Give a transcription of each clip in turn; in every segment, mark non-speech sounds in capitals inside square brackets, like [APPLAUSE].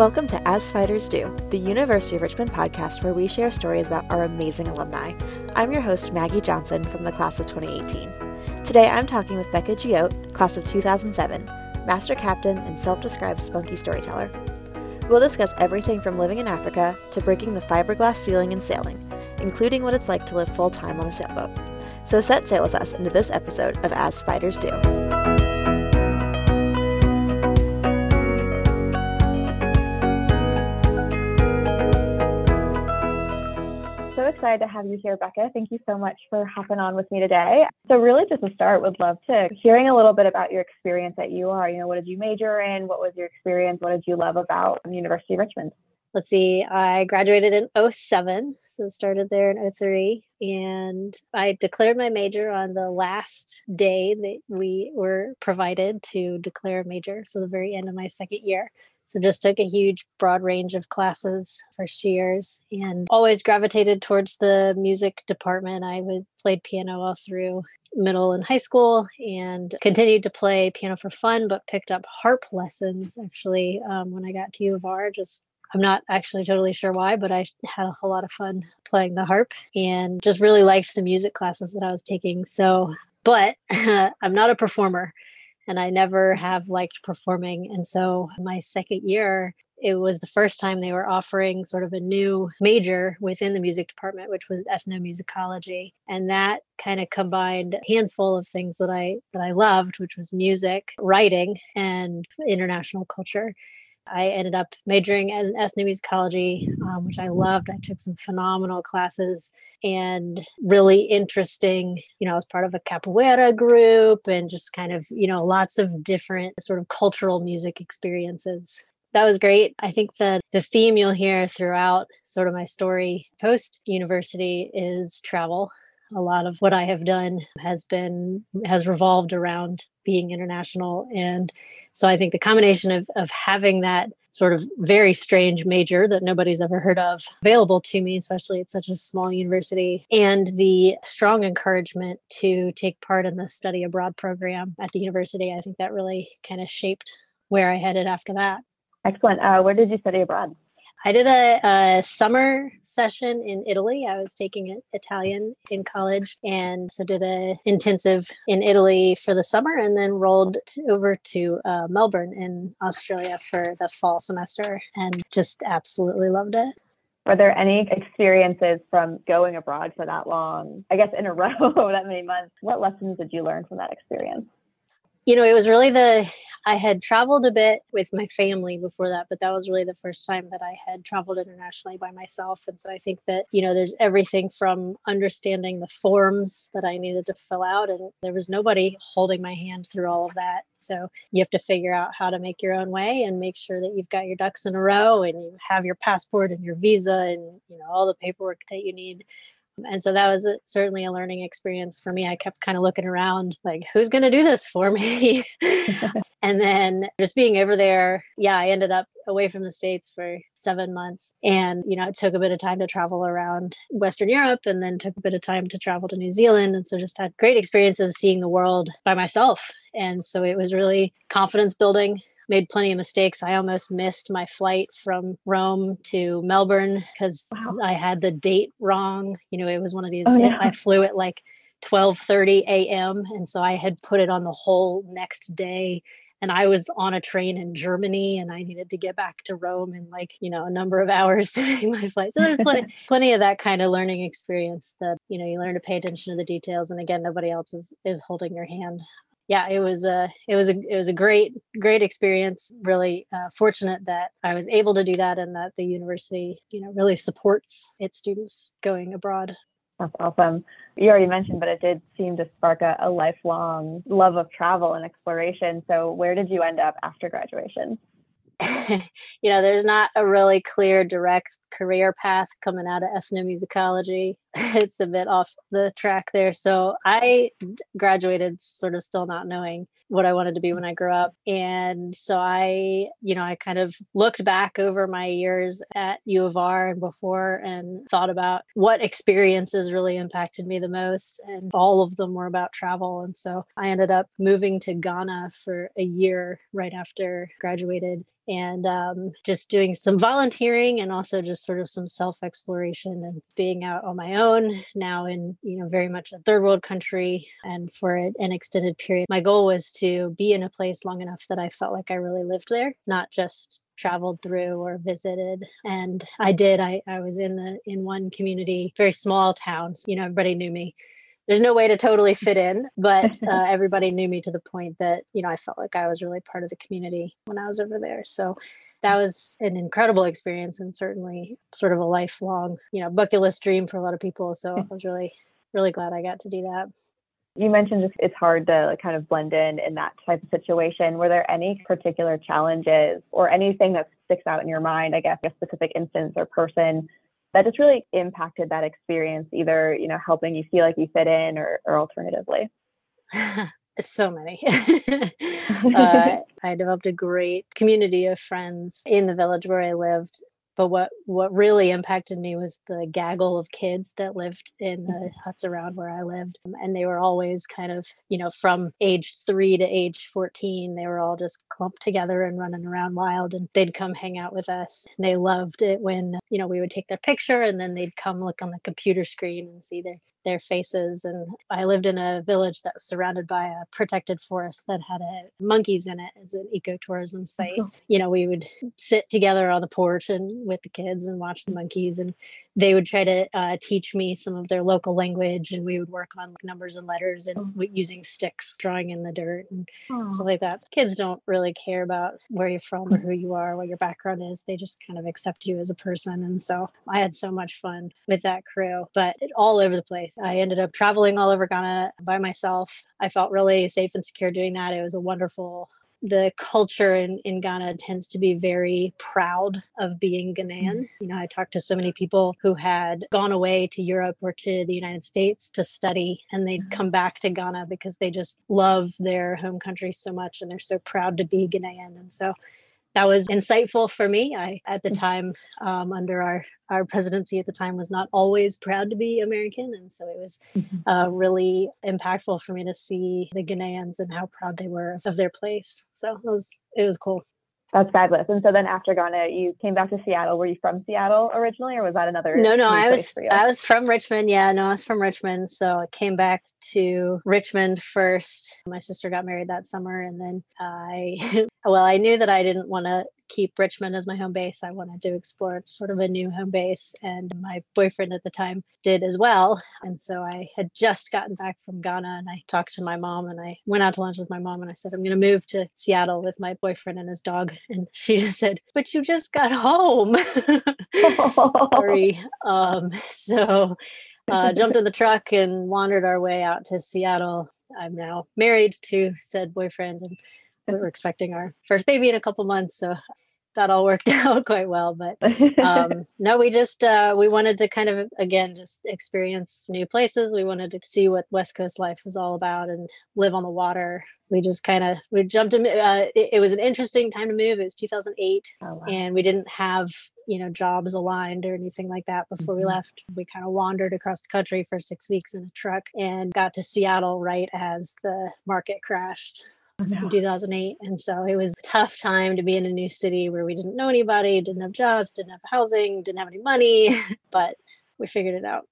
Welcome to As Spiders Do, the University of Richmond podcast where we share stories about our amazing alumni. I'm your host, Maggie Johnson from the class of 2018. Today I'm talking with Becca Guillote, class of 2007, master captain and self described spunky storyteller. We'll discuss everything from living in Africa to breaking the fiberglass ceiling and sailing, including what it's like to live full time on a sailboat. So set sail with us into this episode of As Spiders Do. Excited to have you here, Becca. Thank you so much for hopping on with me today. So, really, just to start, would love to hearing a little bit about your experience at UR. You know, what did you major in? What was your experience? What did you love about the University of Richmond? let's see, I graduated in 07, so started there in 03. And I declared my major on the last day that we were provided to declare a major, so the very end of my second year. So just took a huge broad range of classes first years and always gravitated towards the music department. I was played piano all through middle and high school and continued to play piano for fun, but picked up harp lessons actually um, when I got to U of R, just I'm not actually totally sure why, but I had a whole lot of fun playing the harp and just really liked the music classes that I was taking. So, but [LAUGHS] I'm not a performer and I never have liked performing. And so, my second year, it was the first time they were offering sort of a new major within the music department, which was ethnomusicology. And that kind of combined a handful of things that I that I loved, which was music, writing, and international culture. I ended up majoring in ethnomusicology, um, which I loved. I took some phenomenal classes and really interesting. You know, I was part of a capoeira group and just kind of, you know, lots of different sort of cultural music experiences. That was great. I think that the theme you'll hear throughout sort of my story post university is travel a lot of what I have done has been has revolved around being international and so I think the combination of, of having that sort of very strange major that nobody's ever heard of available to me, especially at such a small university, and the strong encouragement to take part in the study abroad program at the university, I think that really kind of shaped where I headed after that. Excellent. Uh, where did you study abroad? I did a, a, summer session in Italy. I was taking Italian in college, and so did a intensive in Italy for the summer, and then rolled over to uh, Melbourne in Australia for the fall semester, and just absolutely loved it. Were there any experiences from going abroad for that long? I guess in a [LAUGHS] row, that many months. What lessons did you learn from that experience? You know, it was really the I had traveled a bit with my family before that, but that was really the first time that I had traveled internationally by myself. And so I think that, you know, there's everything from understanding the forms that I needed to fill out, and there was nobody holding my hand through all of that. So you have to figure out how to make your own way and make sure that you've got your ducks in a row and you have your passport and your visa and, you know, all the paperwork that you need and so that was a, certainly a learning experience for me. I kept kind of looking around, like, who's going to do this for me? [LAUGHS] [LAUGHS] and then just being over there, yeah, I ended up away from the States for seven months. And, you know, it took a bit of time to travel around Western Europe and then took a bit of time to travel to New Zealand. And so just had great experiences seeing the world by myself. And so it was really confidence building made plenty of mistakes. I almost missed my flight from Rome to Melbourne because wow. I had the date wrong. You know, it was one of these. Oh, yeah. I flew at like 12:30 a.m. and so I had put it on the whole next day and I was on a train in Germany and I needed to get back to Rome in like, you know, a number of [LAUGHS] hours to make my flight. So there's plenty [LAUGHS] plenty of that kind of learning experience that, you know, you learn to pay attention to the details and again nobody else is is holding your hand yeah, it was a it was a it was a great great experience. Really uh, fortunate that I was able to do that, and that the university, you know, really supports its students going abroad. That's awesome. You already mentioned, but it did seem to spark a, a lifelong love of travel and exploration. So, where did you end up after graduation? [LAUGHS] you know, there's not a really clear direct career path coming out of ethnomusicology. [LAUGHS] it's a bit off the track there. So I graduated sort of still not knowing what I wanted to be when I grew up. And so I, you know, I kind of looked back over my years at U of R and before and thought about what experiences really impacted me the most. And all of them were about travel. And so I ended up moving to Ghana for a year right after graduated and um, just doing some volunteering and also just sort of some self exploration and being out on my own now in you know very much a third world country and for an extended period my goal was to be in a place long enough that i felt like i really lived there not just traveled through or visited and i did i, I was in the in one community very small town you know everybody knew me there's no way to totally fit in, but [LAUGHS] uh, everybody knew me to the point that, you know, I felt like I was really part of the community when I was over there. So that was an incredible experience and certainly sort of a lifelong, you know, bucket list dream for a lot of people. So [LAUGHS] I was really, really glad I got to do that. You mentioned just it's hard to kind of blend in in that type of situation. Were there any particular challenges or anything that sticks out in your mind, I guess, a specific instance or person that just really impacted that experience, either, you know, helping you feel like you fit in or, or alternatively? [LAUGHS] so many. [LAUGHS] uh, [LAUGHS] I developed a great community of friends in the village where I lived but what what really impacted me was the gaggle of kids that lived in the mm-hmm. huts around where I lived um, and they were always kind of you know from age 3 to age 14 they were all just clumped together and running around wild and they'd come hang out with us and they loved it when you know we would take their picture and then they'd come look on the computer screen and see their their faces. And I lived in a village that was surrounded by a protected forest that had a, monkeys in it as an ecotourism oh, site. Oh. You know, we would sit together on the porch and with the kids and watch the monkeys and they would try to uh, teach me some of their local language and we would work on like, numbers and letters and oh. using sticks drawing in the dirt and oh. stuff like that. Kids don't really care about where you're from or who you are what your background is they just kind of accept you as a person and so i had so much fun with that crew but all over the place. I ended up traveling all over ghana by myself. I felt really safe and secure doing that. It was a wonderful the culture in, in Ghana tends to be very proud of being Ghanaian. Mm-hmm. You know, I talked to so many people who had gone away to Europe or to the United States to study, and they'd mm-hmm. come back to Ghana because they just love their home country so much and they're so proud to be Ghanaian. And so that was insightful for me. I, at the mm. time, um, under our our presidency at the time, was not always proud to be American, and so it was mm-hmm. uh, really impactful for me to see the Ghanaians and how proud they were of their place. So it was it was cool. That's fabulous. And so then after Ghana, you came back to Seattle. Were you from Seattle originally, or was that another? No, no, I was. I was from Richmond. Yeah, no, I was from Richmond. So I came back to Richmond first. My sister got married that summer, and then I, [LAUGHS] well, I knew that I didn't want to keep Richmond as my home base. I wanted to explore sort of a new home base, and my boyfriend at the time did as well. And so I had just gotten back from Ghana, and I talked to my mom, and I went out to lunch with my mom, and I said, I'm going to move to Seattle with my boyfriend and his dog. [LAUGHS] And she just said, But you just got home. [LAUGHS] Sorry. Um, so uh, jumped in the truck and wandered our way out to Seattle. I'm now married to said boyfriend and were expecting our first baby in a couple months so that all worked [LAUGHS] out quite well but um, [LAUGHS] no we just uh, we wanted to kind of again just experience new places. We wanted to see what west coast life is all about and live on the water. We just kind of we jumped in uh, it, it, was an interesting time to move. It was 2008 oh, wow. and we didn't have you know jobs aligned or anything like that before mm-hmm. we left. We kind of wandered across the country for six weeks in a truck and got to seattle right as the market crashed in 2008. And so it was a tough time to be in a new city where we didn't know anybody, didn't have jobs, didn't have housing, didn't have any money, [LAUGHS] but we figured it out.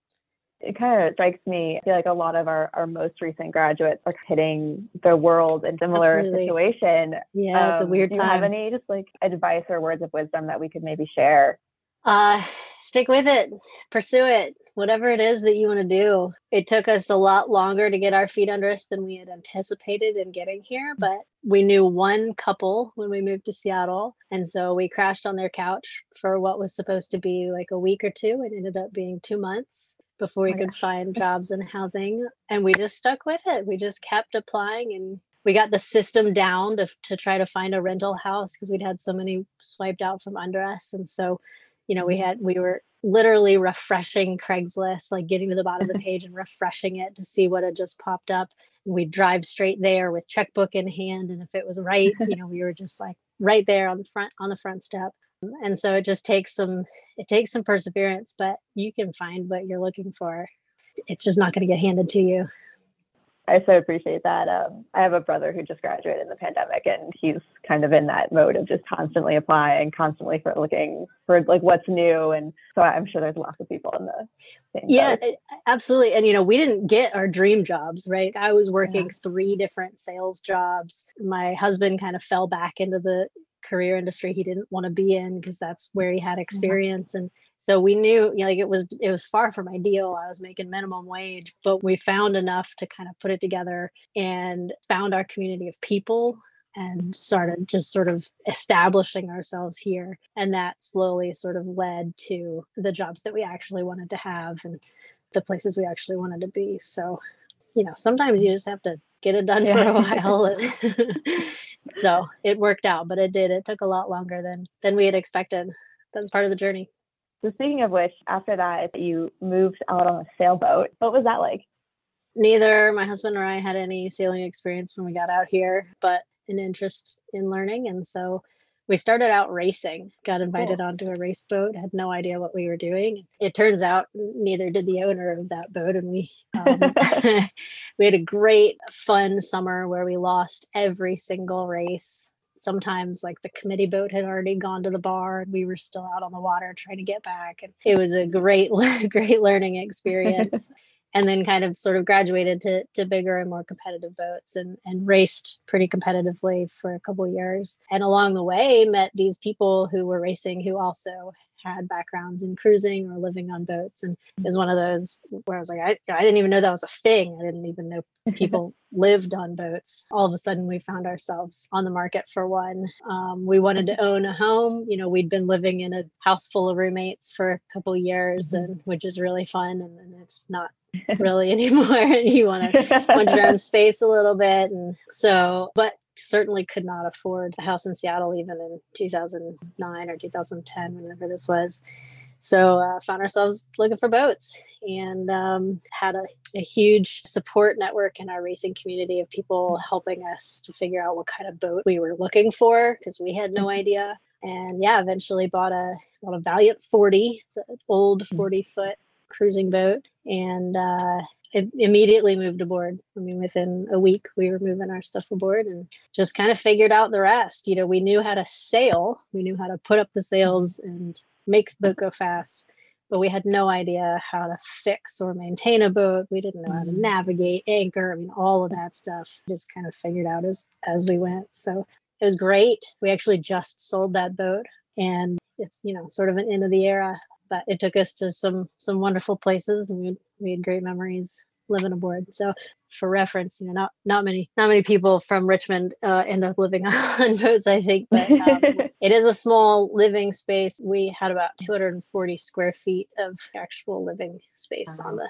It kind of strikes me, I feel like a lot of our, our most recent graduates are hitting the world in similar Absolutely. situation. Yeah, um, it's a um, weird do you have any just like advice or words of wisdom that we could maybe share? Uh, stick with it, pursue it whatever it is that you want to do. It took us a lot longer to get our feet under us than we had anticipated in getting here, mm. but we knew one couple when we moved to Seattle. And so we crashed on their couch for what was supposed to be like a week or two. It ended up being two months before we oh, could find [LAUGHS] jobs and housing. And we just stuck with it. We just kept applying and we got the system down to, to try to find a rental house because we'd had so many swiped out from under us. And so you know, we had we were literally refreshing Craigslist, like getting to the bottom of the [LAUGHS] page and refreshing it to see what had just popped up. And we'd drive straight there with checkbook in hand. And if it was right, you [LAUGHS] know, we were just like right there on the front on the front step. And so it just takes some it takes some perseverance, but you can find what you're looking for. It's just not going to get handed to you. I so appreciate that. Um, I have a brother who just graduated in the pandemic, and he's kind of in that mode of just constantly applying, constantly for looking for like what's new. And so I'm sure there's lots of people in the same. Yeah, boat. absolutely. And you know, we didn't get our dream jobs, right? I was working yeah. three different sales jobs. My husband kind of fell back into the career industry he didn't want to be in because that's where he had mm-hmm. experience and so we knew you know, like it was it was far from ideal i was making minimum wage but we found enough to kind of put it together and found our community of people and started just sort of establishing ourselves here and that slowly sort of led to the jobs that we actually wanted to have and the places we actually wanted to be. So you know sometimes you just have to get it done yeah. for a [LAUGHS] while [LAUGHS] so it worked out but it did it took a lot longer than than we had expected. That's part of the journey so speaking of which, after that, you moved out on a sailboat. What was that like? Neither my husband or I had any sailing experience when we got out here, but an interest in learning. And so we started out racing, got invited cool. onto a race boat, had no idea what we were doing. It turns out neither did the owner of that boat. And we, um, [LAUGHS] we had a great, fun summer where we lost every single race sometimes like the committee boat had already gone to the bar and we were still out on the water trying to get back and it was a great [LAUGHS] great learning experience. [LAUGHS] And then kind of sort of graduated to, to bigger and more competitive boats and, and raced pretty competitively for a couple years. And along the way met these people who were racing who also had backgrounds in cruising or living on boats and it was one of those where I was like, I, I didn't even know that was a thing. I didn't even know [LAUGHS] people lived on boats. All of a sudden we found ourselves on the market for one. Um, we wanted to own a home. You know, we'd been living in a house full of roommates for a couple years mm-hmm. and which is really fun. And then it's not really [LAUGHS] anymore. And [LAUGHS] you want to want your own space a little bit. And so, but certainly could not afford a house in Seattle even in 2009 or 2010, whenever this was. So uh, found ourselves looking for boats and um, had a, a, huge support network in our racing community of people helping us to figure out what kind of boat we were looking for because we had no mm-hmm. idea. And yeah, eventually bought a bought a Valiant 40, it's an old mm. 40 foot cruising boat, and uh, immediately moved aboard. I mean, within a week, we were moving our stuff aboard and just kind of figured out the rest. You know, we knew how to sail, we knew how to put up the sails and make the boat go fast, but we had no idea how to fix or maintain a boat. We didn't know how to mm. navigate, anchor. I mean, all of that stuff just kind of figured out as as we went. So it was great. We actually just sold that boat, and it's you know sort of an end of the era but it took us to some some wonderful places and we, we had great memories living aboard. So for reference you know not not many not many people from richmond uh, end up living [LAUGHS] on boats i think but um, [LAUGHS] it is a small living space. We had about 240 square feet of actual living space on the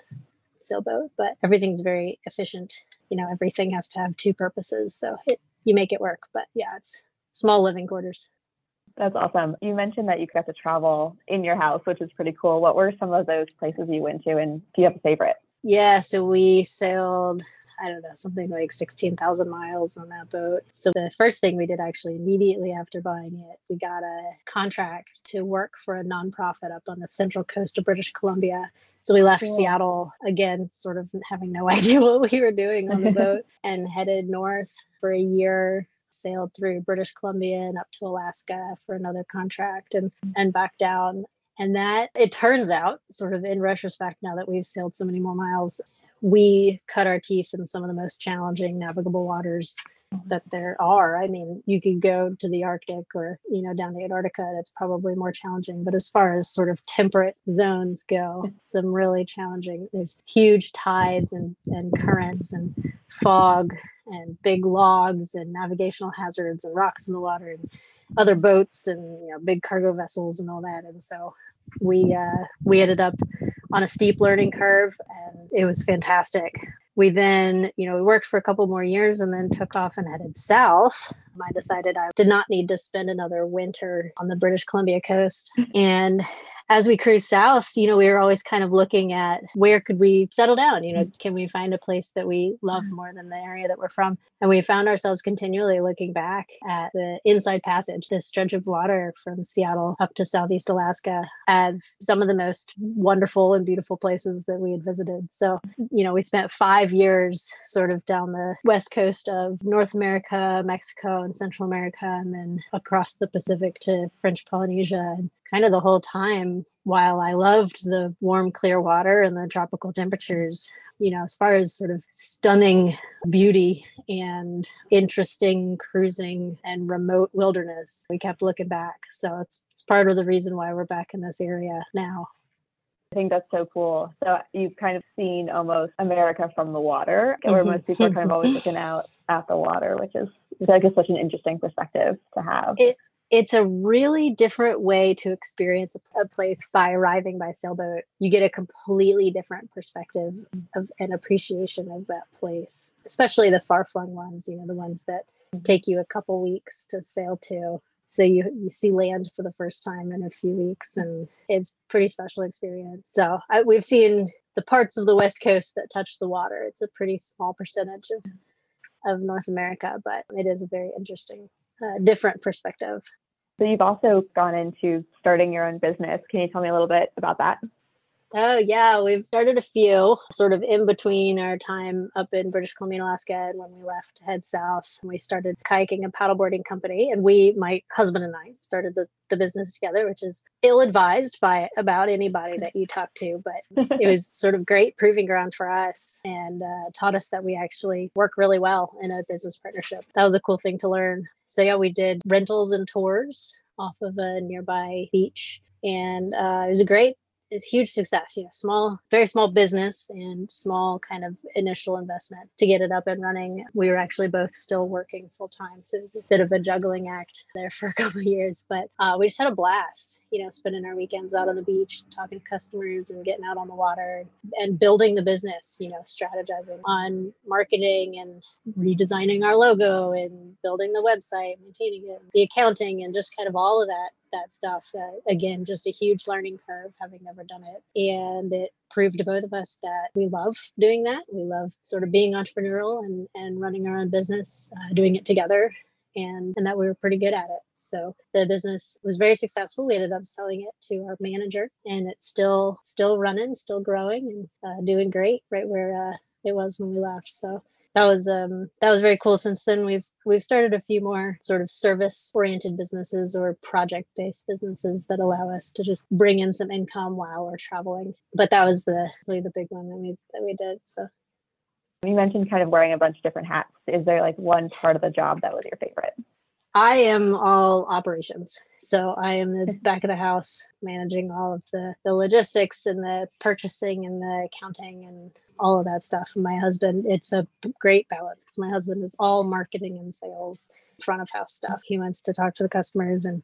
sailboat but everything's very efficient. You know everything has to have two purposes so it you make it work but yeah it's small living quarters that's awesome. You mentioned that you got to travel in your house, which is pretty cool. What were some of those places you went to, and do you have a favorite? Yeah, so we sailed, I don't know, something like 16,000 miles on that boat. So the first thing we did actually immediately after buying it, we got a contract to work for a nonprofit up on the central coast of British Columbia. So we left cool. Seattle again, sort of having no [LAUGHS] idea what we were doing on the [LAUGHS] boat and headed north for a year sailed through British Columbia and up to Alaska for another contract and mm. and back down. And that it turns out, sort of in retrospect, now that we've sailed so many more miles, we cut our teeth in some of the most challenging navigable waters that there are. I mean, you could go to the Arctic or, you know, down to Antarctica, that's probably more challenging. But as far as sort of temperate zones go, some really challenging. There's huge tides and, and currents and fog and big logs and navigational hazards and rocks in the water and other boats and you know big cargo vessels and all that. And so we uh, we ended up on a steep learning curve and it was fantastic we then, you know, we worked for a couple more years and then took off and headed south. I decided I did not need to spend another winter on the British Columbia coast. And as we cruised south, you know, we were always kind of looking at where could we settle down? You know, mm. can we find a place that we love mm. more than the area that we're from? And we found ourselves continually looking back at the Inside Passage, this stretch of water from Seattle up to Southeast Alaska, as some of the most wonderful and beautiful places that we had visited. So, you know, we spent five years sort of down the west coast of North America, Mexico, and Central America, and then across the Pacific to French Polynesia. And kind of the whole time while I loved the warm, clear water and the tropical temperatures, you know, as far as sort of stunning beauty and interesting cruising and remote wilderness, we kept looking back. So it's, it's part of the reason why we're back in this area now. I think that's so cool. So you've kind of seen almost America from the water, where mm-hmm. most people are kind of always looking out at the water, which is, I guess, such an interesting perspective to have. It, it's a really different way to experience a, place by arriving by sailboat. You get a completely different perspective mm-hmm. of an appreciation of that place, especially the far flung ones, you know, the ones that mm-hmm. take you a couple weeks to sail to. So you, you see land for the first time in a few weeks, and mm-hmm. it's pretty special experience. So I, we've seen the parts of the West Coast that touch the water. It's a pretty small percentage of mm-hmm. of North America, but it is a very interesting different perspective. So you've also gone into starting your own business. Can you tell me a little bit about that? Oh, yeah. We've started a few sort of in between our time up in British Columbia, Alaska, and when we left to head south. We started kayaking and paddleboarding company. And we, my husband and I, started the, the business together, which is ill advised by about anybody that you talk to. But it [LAUGHS] was sort of great proving ground for us and uh, taught us that we actually work really well in a business partnership. That was a cool thing to learn. So, yeah, we did rentals and tours off of a nearby beach and uh, it was a great is huge success. You know small very small business and small kind of initial investment to get it up and running. We were actually both still working full time so it was a bit of a juggling act there for a [LAUGHS] couple of years but uh, we just had a blast you know spending our weekends out on the beach talking to customers and getting out on the water and building the business you know strategizing on marketing and redesigning our logo and building the website maintaining it the accounting and just kind of all of that that stuff. Uh, again, just a huge learning curve having never done it. And it proved to both of us that we love doing that. We love sort of being entrepreneurial and, and running our own business, uh, doing it together. And, and that we were pretty good at it. So the business was very successful. We ended up selling it to our manager, and it's still still running, still growing, and uh, doing great. Right where uh, it was when we left. So that was um that was very cool. Since then we've we've started a few more sort of service oriented businesses or project based businesses that allow us to just bring in some income while we're traveling. But that was the really the big one that we that we did so. You mentioned kind of wearing a bunch of different hats. Is there like one part of the job that was your favorite I am all operations. So I am the back of the house managing all of the, the logistics and the purchasing and the accounting and all of that stuff. And my husband, it's a great balance because my husband is all marketing and sales, front of house stuff. He wants to talk to the customers and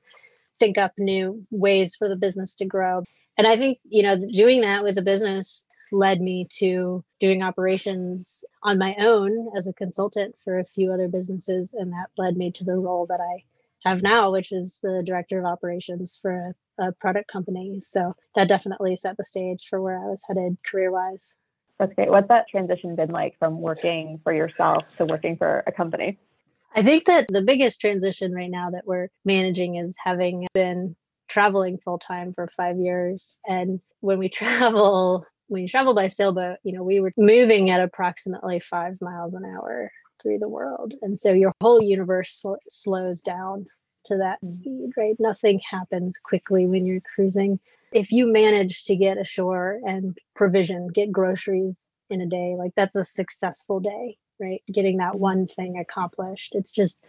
think up new ways for the business to grow. And I think, you know, doing that with a business led me to doing operations on my own as a consultant for a few other businesses. And that led me to the role that I have now, which is the director of operations for a, a product company. So that definitely set the stage for where I was headed career wise. That's great. What's that transition been like from working for yourself to working for a company? I think that the biggest transition right now that we're managing is having been traveling full time for five years. And when we [LAUGHS] travel, when you travel by sailboat, you know, we were moving at approximately five miles an hour through the world. And so your whole universe sl- slows down to that mm. speed, right? Nothing happens quickly when you're cruising. If you manage to get ashore and provision, get groceries in a day, like that's a successful day, right? Getting that one thing accomplished. It's just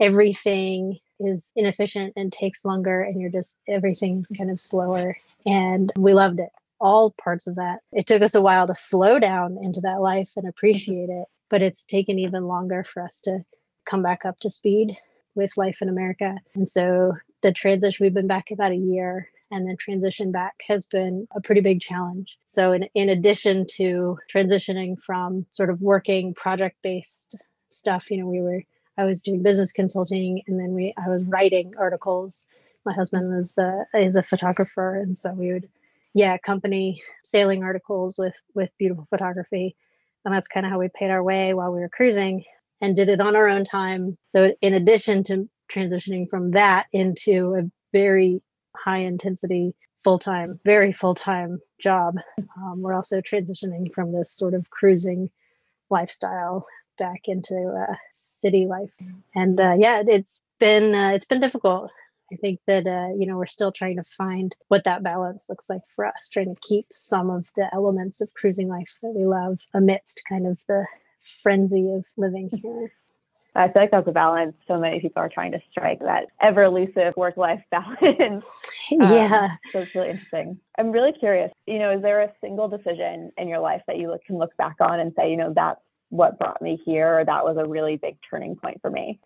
everything is inefficient and takes longer, and you're just everything's kind of slower. And we loved it all parts of that. It took us a while to slow down into that life and appreciate it, but it's taken even longer for us to come back up to speed with life in America. And so the transition, we've been back about a year and then transition back has been a pretty big challenge. So, in, in addition to transitioning from sort of working project based stuff, you know, we were, I was doing business consulting and then we, I was writing articles. My husband was, uh, is a photographer. And so we would, yeah, company sailing articles with, with beautiful photography. And that's kind of how we paid our way while we were cruising and did it on our own time. So, in addition to transitioning from that into a very high intensity, full time, very full time job. Um, we're also transitioning from this sort of cruising lifestyle back into uh, city life, and uh, yeah, it's been uh, it's been difficult. I think that uh, you know we're still trying to find what that balance looks like for us, trying to keep some of the elements of cruising life that we love amidst kind of the frenzy of living here. I feel like that's a balance so many people are trying to strike that ever elusive work life [LAUGHS] balance. Um, yeah. So it's really interesting. I'm really curious, you know, is there a single decision in your life that you look, can look back on and say, you know, that's what brought me here or that was a really big turning point for me?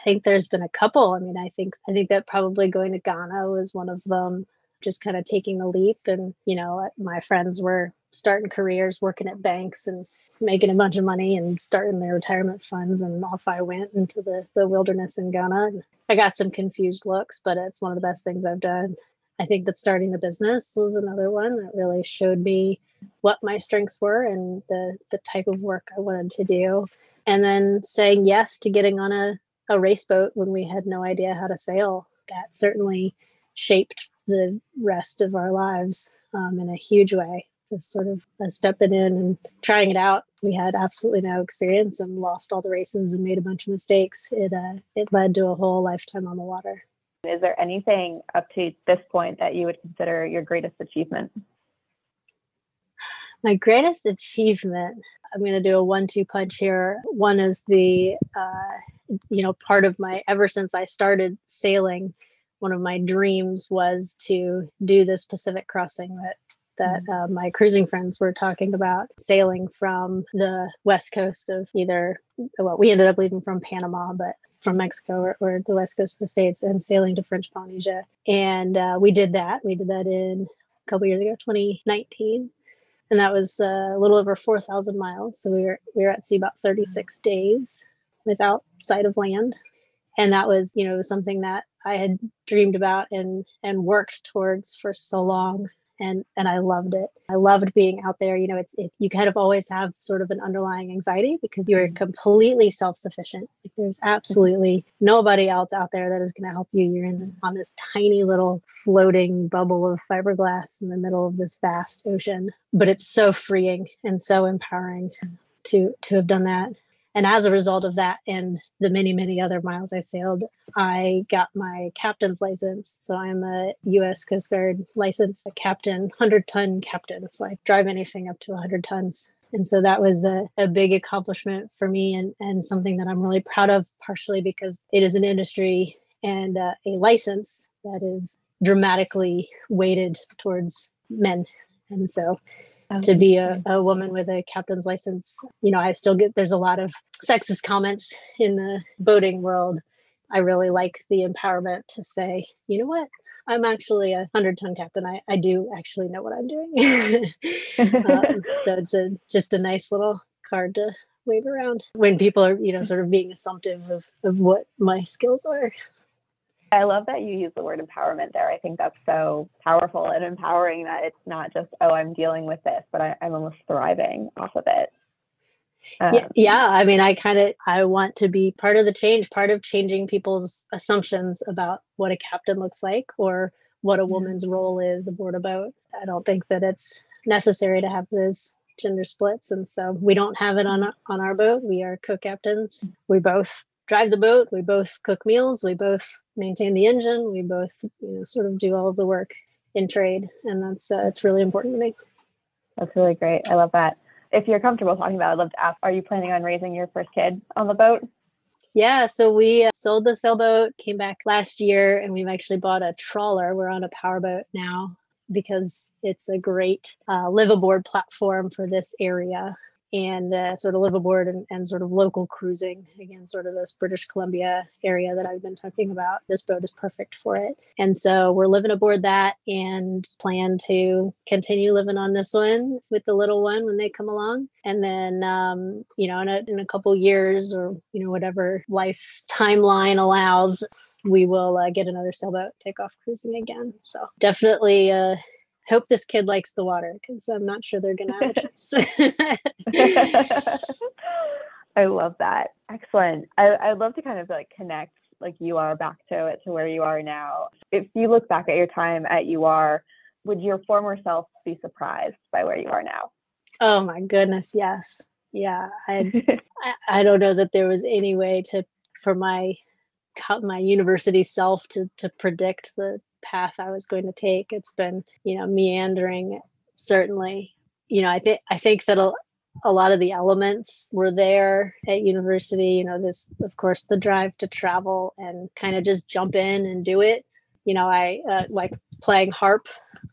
I think there's been a couple. I mean, I think I think that probably going to Ghana was one of them, just kind of taking the leap and, you know, my friends were starting careers working at banks and making a bunch of money and starting their retirement funds and off I went into the, the wilderness in Ghana. And I got some confused looks, but it's one of the best things I've done. I think that starting the business was another one that really showed me what my strengths were and the the type of work I wanted to do. And then saying yes to getting on a, a race boat when we had no idea how to sail. That certainly shaped the rest of our lives um, in a huge way just sort of stepping in and trying it out. We had absolutely no experience and lost all the races and made a bunch of mistakes. It uh, it led to a whole lifetime on the water. Is there anything up to this point that you would consider your greatest achievement? My greatest achievement. I'm going to do a one-two punch here. One is the, uh, you know, part of my ever since I started sailing one of my dreams was to do this Pacific crossing that that uh, my cruising friends were talking about sailing from the west coast of either, well, we ended up leaving from Panama, but from Mexico or, or the west coast of the States and sailing to French Polynesia. And uh, we did that. We did that in a couple years ago, 2019. And that was uh, a little over 4,000 miles. So we were, we were at sea about 36 days without sight of land. And that was, you know, something that I had dreamed about and and worked towards for so long and and I loved it. I loved being out there. You know, it's it, you kind of always have sort of an underlying anxiety because you're mm-hmm. completely self-sufficient. There's absolutely nobody else out there that is going to help you. You're in on this tiny little floating bubble of fiberglass in the middle of this vast ocean, but it's so freeing and so empowering to to have done that and as a result of that and the many many other miles i sailed i got my captain's license. So i'm a u.s coast guard licensed captain 100 ton captain. So i drive anything up to 100 tons. And so that was a, a big accomplishment for me and, and something that i'm really proud of partially because it is an industry and uh, a license that is dramatically weighted towards men. And so to be a, a woman with a captain's license. You know, I still get there's a lot of sexist comments in the boating world. I really like the empowerment to say, you know what, I'm actually a hundred ton captain. I, I do actually know what I'm doing. [LAUGHS] um, [LAUGHS] so it's a just a nice little card to wave around when people are, you know, sort of being assumptive of, of what my skills are. I love that you use the word empowerment there. I think that's so powerful and empowering that it's not just, oh, I'm dealing with this, but I, am almost thriving off of it. Um, yeah, yeah, I mean, I kind of I want to be part of the change, part of changing people's assumptions about what a captain looks like or what a woman's role is aboard a boat. I don't think that it's necessary to have those gender splits, and so we don't have it on on our boat. We are co-captains. We both drive the boat. We both cook meals. We both maintain the engine. We both, you know, sort of do all of the work in trade, and that's uh, it's really important to me. That's really great. I love that. If you're comfortable talking about, it, I'd love to ask: Are you planning on raising your first kid on the boat? Yeah, so we uh, sold the sailboat, came back last year, and we've actually bought a trawler. We're on a powerboat now because it's a great uh, live aboard platform for this area and uh, sort of live aboard and, and sort of local cruising. Again sort of this british columbia area that i've been talking about. This boat is perfect for it. And so we're living aboard that and plan to continue living on this one with the little one when they come along. And then um, you know in a, in a couple years or you know whatever life timeline allows we will uh, get another sailboat take off cruising again. So definitely uh, hope this kid likes the water because I'm not sure they're gonna have [LAUGHS] [LAUGHS] [LAUGHS] I love that. Excellent. I, I'd love to kind of like connect like you are back to it to where you are now. If you look back at your time at UR, would your former self be surprised by where you are now? Oh my goodness, yes. Yeah. I I, I don't know that there was any way to for my my university self to to predict the path I was going to take. It's been, you know, meandering certainly. You know, I think I think that a, a lot of the elements were there at university, you know, this of course the drive to travel and kind of just jump in and do it. You know, I uh, like playing harp.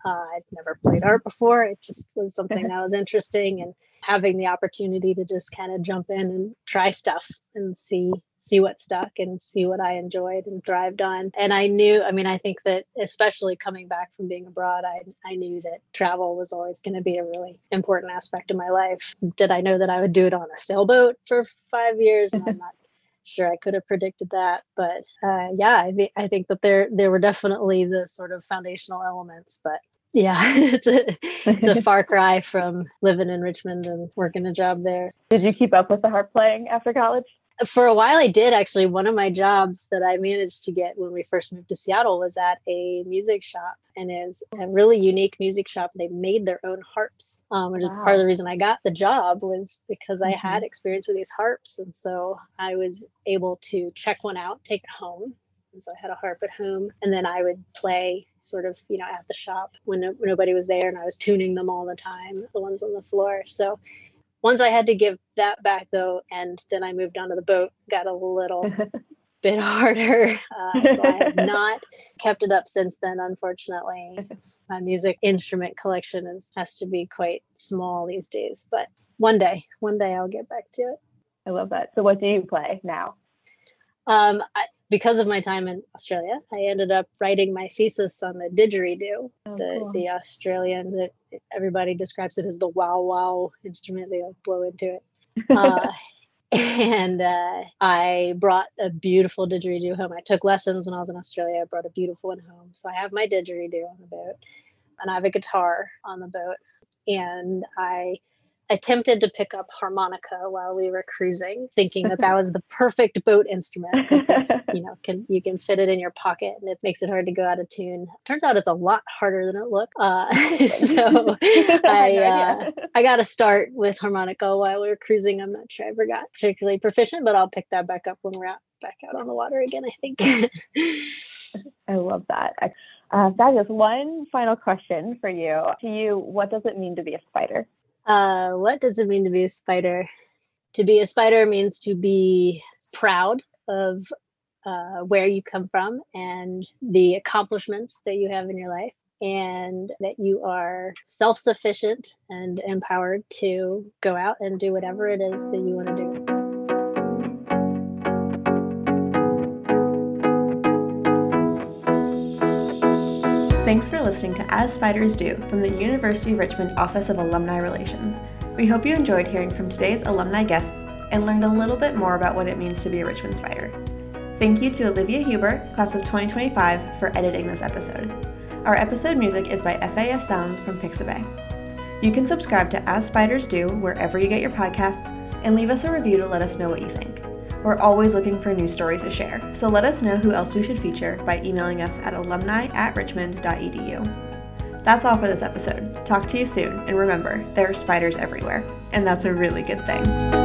Uh, I'd never played harp before. It just was something [LAUGHS] that was interesting and having the opportunity to just kind of jump in and try stuff and see see what stuck and see what I enjoyed and thrived on. And I knew, I mean, I think that especially coming back from being abroad, I, I knew that travel was always going to be a really important aspect of my life. Did I know that I would do it on a sailboat for five years? I'm not [LAUGHS] sure I could have predicted that, but uh, yeah, I, th- I think that there there were definitely the sort of foundational elements, but yeah, it's a, it's a far cry from living in Richmond and working a job there. Did you keep up with the harp playing after college? For a while I did actually. One of my jobs that I managed to get when we first moved to Seattle was at a music shop, and is a really unique music shop. They made their own harps, um, which wow. is part of the reason I got the job was because I mm-hmm. had experience with these harps, and so I was able to check one out, take it home. And so I had a harp at home, and then I would play sort of, you know, at the shop when, no, when nobody was there, and I was tuning them all the time, the ones on the floor. So once I had to give that back though, and then I moved onto the boat, got a little [LAUGHS] bit harder. Uh, so I have [LAUGHS] not kept it up since then, unfortunately. My music instrument collection is, has to be quite small these days, but one day, one day I'll get back to it. I love that. So, what do you play now? Um, I, because of my time in Australia, I ended up writing my thesis on the didgeridoo, oh, the cool. the Australian that everybody describes it as the wow wow instrument they blow into it. Uh, [LAUGHS] and uh, I brought a beautiful didgeridoo home. I took lessons when I was in Australia. I brought a beautiful one home, so I have my didgeridoo on the boat, and I have a guitar on the boat, and I attempted to pick up harmonica while we were cruising, thinking that that [LAUGHS] was the perfect boat instrument because [LAUGHS] you know can you can fit it in your pocket and it makes it hard to go out of tune. Turns out it's a lot harder than it looked. Uh, [LAUGHS] so I uh, I got to start with harmonica while we were cruising. I'm not sure I ever got particularly proficient, but I'll pick that back up when we're out back out on the water again. I think. I love that. Uh, fabulous. One final question for you. To you, what does it mean to be a spider? Uh, what does it mean to be a spider? To be a spider means to be proud of uh, where you come from and the accomplishments that you have in your life, and that you are self sufficient and empowered to go out and do whatever it is that you want to do. Thanks for listening to As Spiders Do from the University of Richmond Office of Alumni Relations. We hope you enjoyed hearing from today's alumni guests and learned a little bit more about what it means to be a Richmond Spider. Thank you to Olivia Huber, class of 2025, for editing this episode. Our episode music is by FAS Sounds from Pixabay. You can subscribe to As Spiders Do wherever you get your podcasts and leave us a review to let us know what you think. We're always looking for new stories to share, so let us know who else we should feature by emailing us at alumni at richmond.edu. That's all for this episode. Talk to you soon, and remember, there are spiders everywhere, and that's a really good thing.